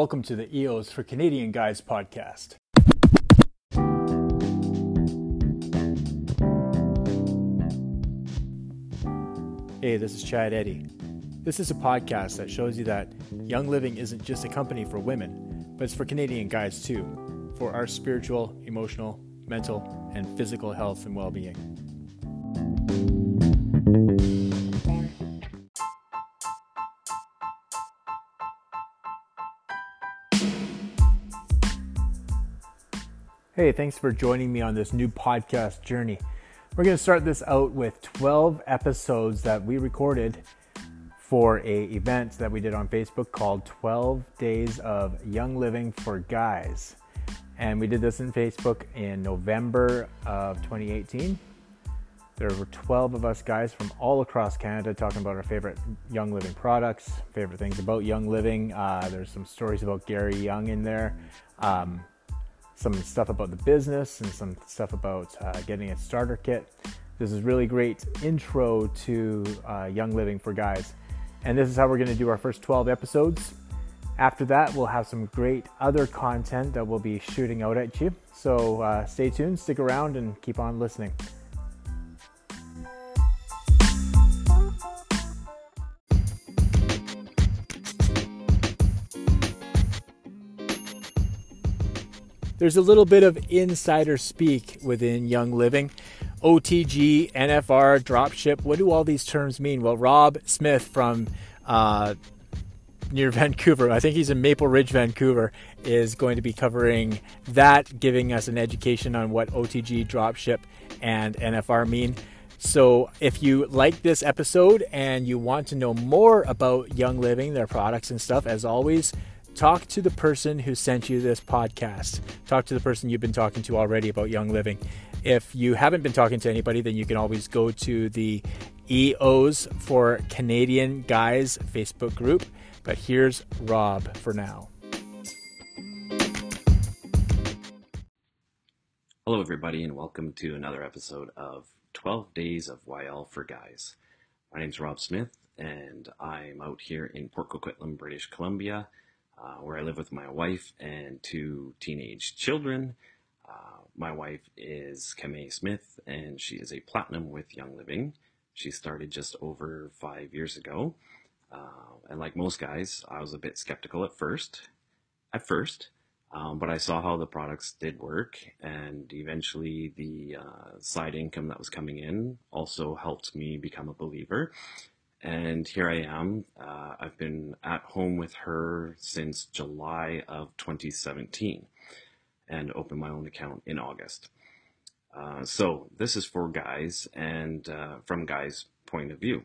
Welcome to the EOS for Canadian Guys podcast. Hey, this is Chad Eddy. This is a podcast that shows you that Young Living isn't just a company for women, but it's for Canadian guys too, for our spiritual, emotional, mental, and physical health and well being. Hey, thanks for joining me on this new podcast journey. We're going to start this out with 12 episodes that we recorded for a event that we did on Facebook called 12 Days of Young Living for Guys. And we did this in Facebook in November of 2018. There were 12 of us guys from all across Canada talking about our favorite Young Living products, favorite things about Young Living. Uh, there's some stories about Gary Young in there. Um, some stuff about the business and some stuff about uh, getting a starter kit. This is really great intro to uh, Young Living for guys. And this is how we're going to do our first 12 episodes. After that, we'll have some great other content that we'll be shooting out at you. So uh, stay tuned, stick around, and keep on listening. There's a little bit of insider speak within Young Living. OTG, NFR, dropship. What do all these terms mean? Well, Rob Smith from uh, near Vancouver, I think he's in Maple Ridge, Vancouver, is going to be covering that, giving us an education on what OTG, dropship, and NFR mean. So, if you like this episode and you want to know more about Young Living, their products and stuff, as always, talk to the person who sent you this podcast. Talk to the person you've been talking to already about Young Living. If you haven't been talking to anybody, then you can always go to the EOS for Canadian Guys Facebook group. But here's Rob for now. Hello, everybody, and welcome to another episode of 12 Days of YL for Guys. My name is Rob Smith, and I'm out here in Port Coquitlam, British Columbia uh, where I live with my wife and two teenage children. Uh, my wife is Kamei Smith, and she is a platinum with Young Living. She started just over five years ago. Uh, and like most guys, I was a bit skeptical at first. At first, um, but I saw how the products did work, and eventually the uh, side income that was coming in also helped me become a believer and here I am. Uh, I've been at home with her since July of 2017 and opened my own account in August. Uh, so this is for guys and uh, from guys' point of view.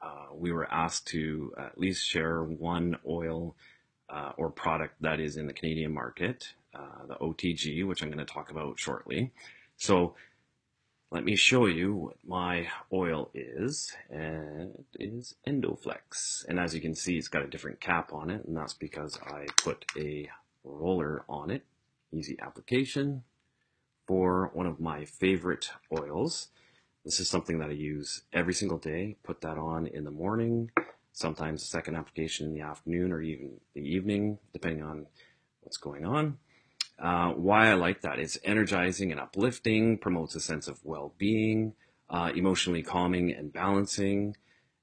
Uh, we were asked to at least share one oil uh, or product that is in the Canadian market, uh, the OTG, which I'm going to talk about shortly. So let me show you what my oil is. And it is Endoflex. And as you can see, it's got a different cap on it. And that's because I put a roller on it. Easy application for one of my favorite oils. This is something that I use every single day. Put that on in the morning, sometimes a second application in the afternoon or even the evening, depending on what's going on. Uh, why I like that. It's energizing and uplifting, promotes a sense of well being, uh, emotionally calming and balancing.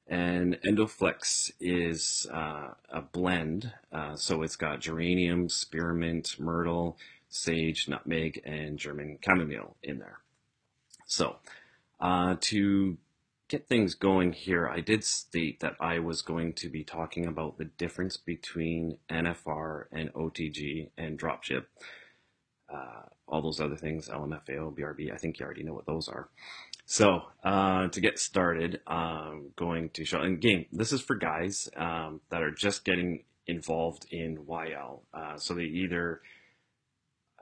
And Endoflex is uh, a blend. Uh, so it's got geranium, spearmint, myrtle, sage, nutmeg, and German chamomile in there. So uh, to get things going here, I did state that I was going to be talking about the difference between NFR and OTG and dropship uh, all those other things, LMFAO, BRB, I think you already know what those are. So uh, to get started, I'm going to show, and again, this is for guys um, that are just getting involved in YL. Uh, so they either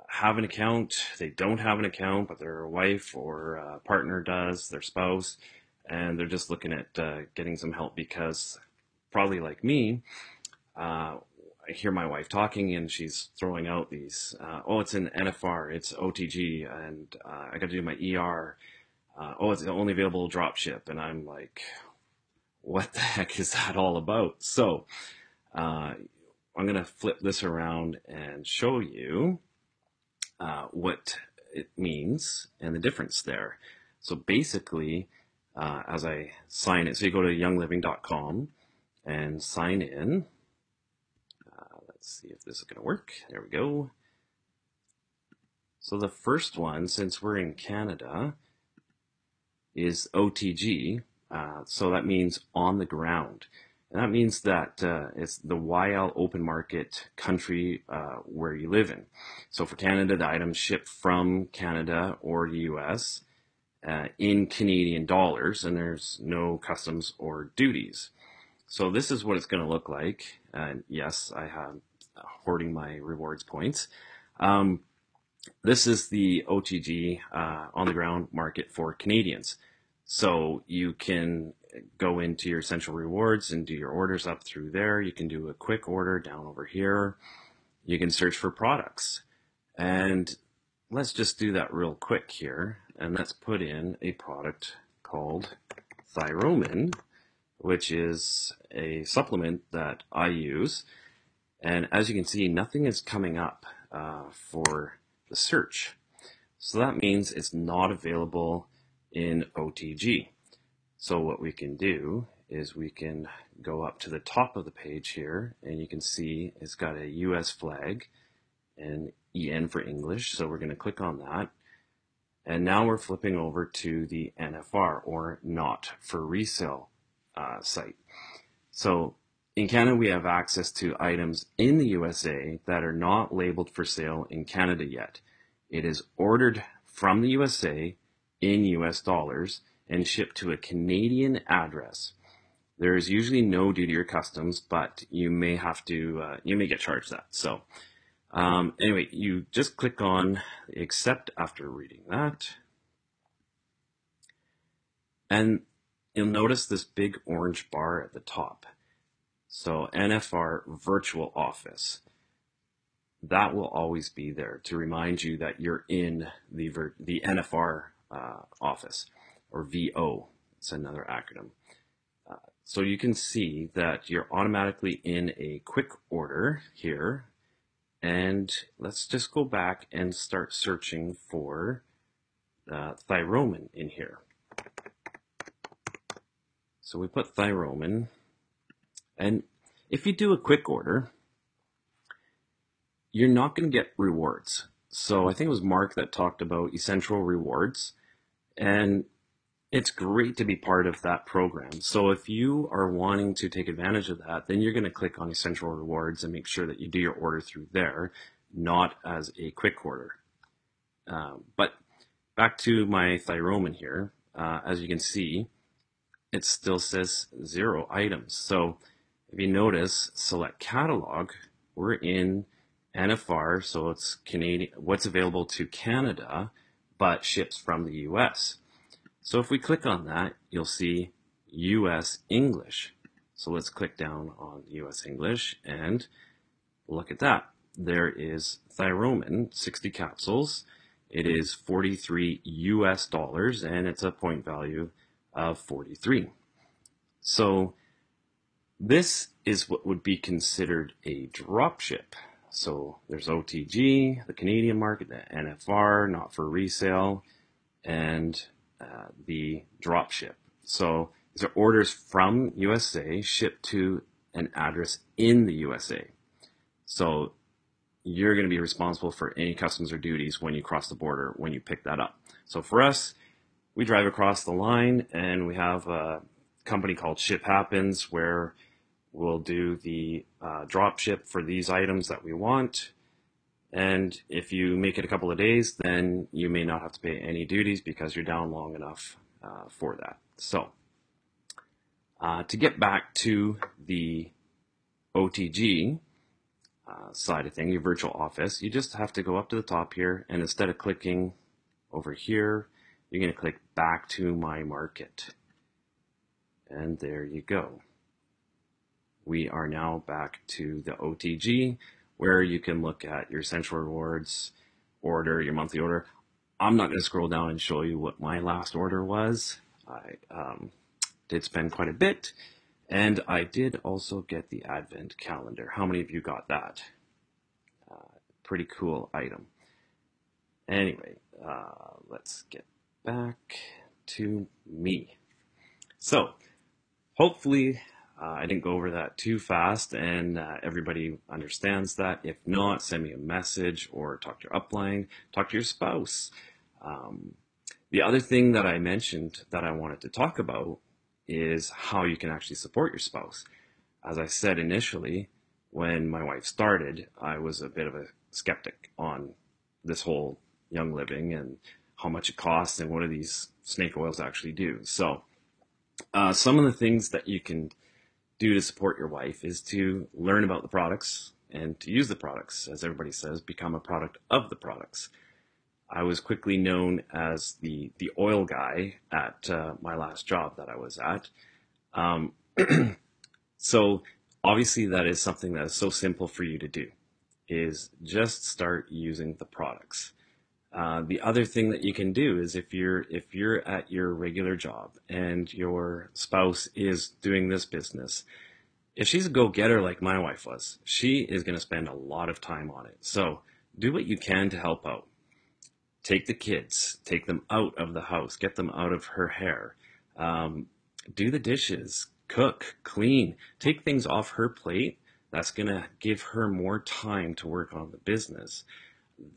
have an account, they don't have an account, but their wife or uh, partner does, their spouse, and they're just looking at uh, getting some help because probably like me, uh, I hear my wife talking and she's throwing out these, uh, oh, it's an NFR, it's OTG, and uh, I got to do my ER. Uh, oh, it's only available drop ship. And I'm like, what the heck is that all about? So, uh, I'm going to flip this around and show you uh, what it means and the difference there. So basically, uh, as I sign it, so you go to youngliving.com and sign in. Let's see if this is going to work. There we go. So the first one, since we're in Canada, is OTG. Uh, so that means on the ground. And that means that uh, it's the YL open market country uh, where you live in. So for Canada, the items ship from Canada or the US uh, in Canadian dollars, and there's no customs or duties. So this is what it's going to look like. And yes, I have hoarding my rewards points. Um, this is the OTG uh, on the ground market for Canadians. So you can go into your essential rewards and do your orders up through there. You can do a quick order down over here. You can search for products. And let's just do that real quick here. And let's put in a product called Thyromin, which is a supplement that I use. And as you can see, nothing is coming up uh, for the search. So that means it's not available in OTG. So what we can do is we can go up to the top of the page here and you can see it's got a US flag and EN for English. So we're going to click on that. And now we're flipping over to the NFR or not for resale uh, site. So in Canada, we have access to items in the USA that are not labeled for sale in Canada yet. It is ordered from the USA in US dollars and shipped to a Canadian address. There is usually no duty or customs, but you may have to, uh, you may get charged that. So, um, anyway, you just click on accept after reading that. And you'll notice this big orange bar at the top. So NFR Virtual Office. That will always be there to remind you that you're in the, the NFR uh, office or VO. It's another acronym. Uh, so you can see that you're automatically in a quick order here. And let's just go back and start searching for uh, Thyromin in here. So we put Thyromin. And if you do a quick order, you're not going to get rewards. So I think it was Mark that talked about essential rewards. And it's great to be part of that program. So if you are wanting to take advantage of that, then you're going to click on essential rewards and make sure that you do your order through there, not as a quick order. Um, but back to my Thyromin here, uh, as you can see, it still says zero items. So if you notice, select catalog, we're in NFR, so it's Canadian, what's available to Canada, but ships from the US. So if we click on that, you'll see US English. So let's click down on US English and look at that. There is Thyromin, 60 capsules. It is 43 US dollars and it's a point value of 43. So this is what would be considered a drop ship. So there's OTG, the Canadian market, the NFR, not for resale, and uh, the drop ship. So these are orders from USA shipped to an address in the USA. So you're going to be responsible for any customs or duties when you cross the border when you pick that up. So for us, we drive across the line and we have a company called Ship Happens where we'll do the uh, drop ship for these items that we want. And if you make it a couple of days, then you may not have to pay any duties because you're down long enough uh, for that. So, uh, to get back to the OTG uh, side of thing, your virtual office, you just have to go up to the top here, and instead of clicking over here, you're going to click back to my market. And there you go we are now back to the OTG where you can look at your essential rewards order, your monthly order. I'm not going to scroll down and show you what my last order was. I um, did spend quite a bit, And I did also get the Advent calendar. How many of you got that? Uh, pretty cool item. Anyway, uh, let's get back to me. So, hopefully, uh, I didn't go over that too fast and uh, everybody understands that. If not, send me a message or talk to your upline, talk to your spouse. Um, the other thing that I mentioned that I wanted to talk about is how you can actually support your spouse. As I said initially, when my wife started, I was a bit of a skeptic on this whole young living and how much it costs and what do these snake oils actually do. So, uh, some of the things that you can do to support your wife is to learn about the products and to use the products. As everybody says, become a product of the products. I was quickly known as the the oil guy at uh, my last job that I was at. Um, so obviously that is something that is so simple for you to do is just start using the products. Uh, the other thing that you can do is if you're if you're at your regular job and your spouse is doing this business, if she's a go-getter like my wife was, she is going to spend a lot of time on it. So do what you can to help out take the kids, take them out of the house, get them out of her hair, um, do the dishes, cook, clean, take things off her plate. That's going to give her more time to work on the business.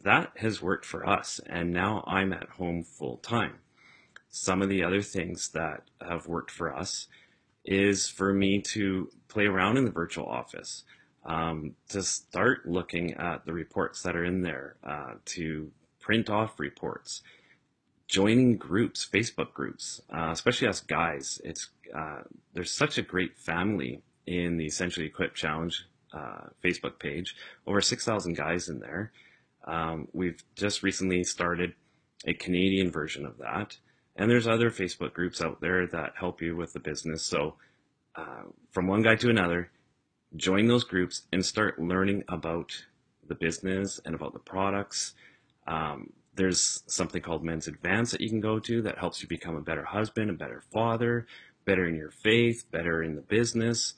That has worked for us, and now I'm at home full time. Some of the other things that have worked for us is for me to play around in the virtual office, um, to start looking at the reports that are in there, uh, to print off reports, joining groups, Facebook groups, uh, especially us guys. It's uh, there's such a great family in the Essentially Equipped Challenge uh, Facebook page. Over 6,000 guys in there. Um, we've just recently started a Canadian version of that. And there's other Facebook groups out there that help you with the business. So, uh, from one guy to another, join those groups and start learning about the business and about the products um, there's something called Men's Advance that you can go to that helps you become a better husband, a better father, better in your faith, better in the business.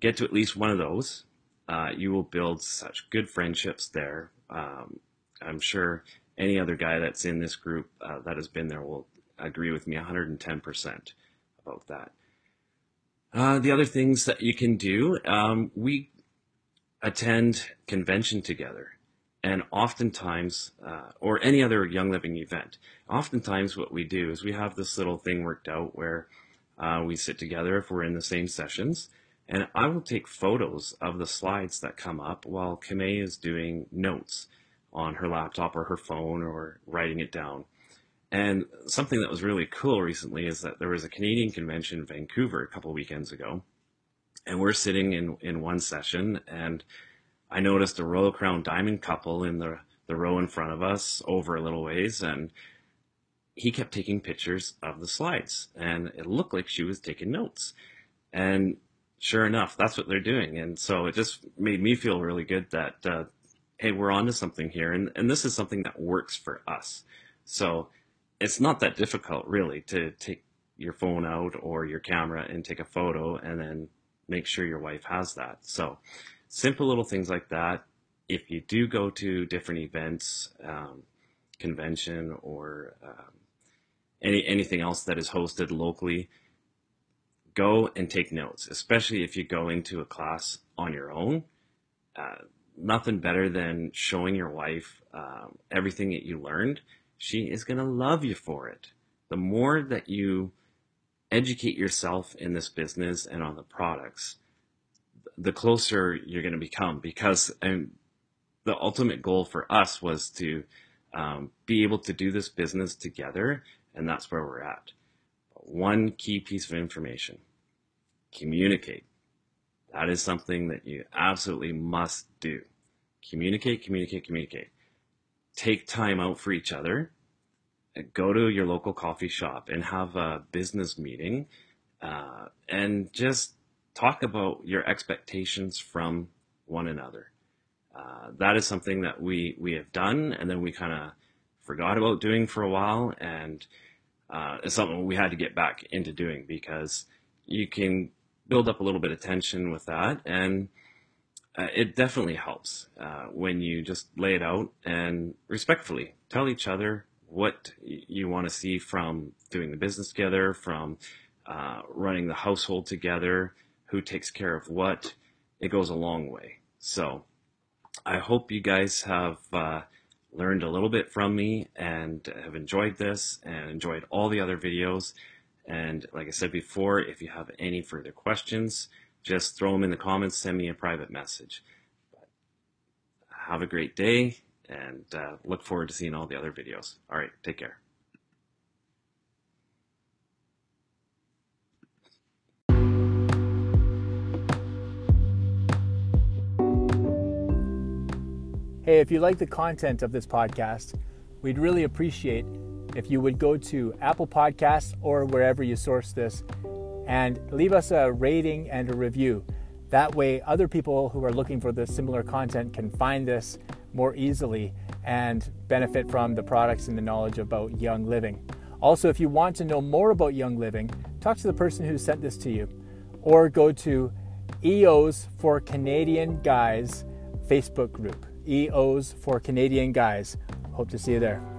Get to at least one of those. Uh, you will build such good friendships there. Um, I'm sure any other guy that's in this group uh, that has been there will agree with me 110% about that. Uh, the other things that you can do, um, we attend convention together and oftentimes, uh, or any other Young Living event, oftentimes what we do is we have this little thing worked out where uh, we sit together if we're in the same sessions, and I will take photos of the slides that come up while Kamei is doing notes on her laptop or her phone or writing it down. And something that was really cool recently is that there was a Canadian convention in Vancouver a couple weekends ago, and we're sitting in in one session and I noticed a Royal Crown Diamond couple in the, the row in front of us over a little ways, and he kept taking pictures of the slides, and it looked like she was taking notes. And sure enough, that's what they're doing. And so it just made me feel really good that, uh, hey, we're onto something here. And, and this is something that works for us. So it's not that difficult, really, to take your phone out or your camera and take a photo and then make sure your wife has that. So simple little things like that. If you do go to different events, um, convention or um, any anything else that is hosted locally, go and take notes. Especially if you go into a class on your own. Uh, nothing better than showing your wife um, everything that you learned. She is going to love you for it. The more that you educate yourself in this business and on the products, the closer you're going to become because and the ultimate goal for us was to um, be able to do this business together and that's where we're at one key piece of information. Communicate. That is something that you absolutely must do. Communicate communicate communicate. Take time out for each other. Go to your local coffee shop and have a business meeting uh, and just talk about your expectations from one another. Uh, that is something that we we have done, and then we kind of forgot about doing for a while, and uh, it's something we had to get back into doing because you can build up a little bit of tension with that. And uh, it definitely helps uh, when you just lay it out and respectfully tell each other what you want to see from doing the business together, from uh, running the household together, who takes care of what. It goes a long way. So I hope you guys have uh, learned a little bit from me and have enjoyed this and enjoyed all the other videos. And like I said before, if you have any further questions, just throw them in the comments, send me a private message. But have a great day and uh, look forward to seeing all the other videos. All right, take care. Hey, if you like the content of this podcast, we'd really appreciate if you would go to Apple Podcasts or wherever you source this and leave us a rating and a review. That way, other people who are looking for this similar content can find this more easily and benefit from the products and the knowledge about Young Living. Also, if you want to know more about Young Living, talk to the person who sent this to you or go to EOS for Canadian Guys Facebook group. EOs for Canadian Guys. Hope to see you there.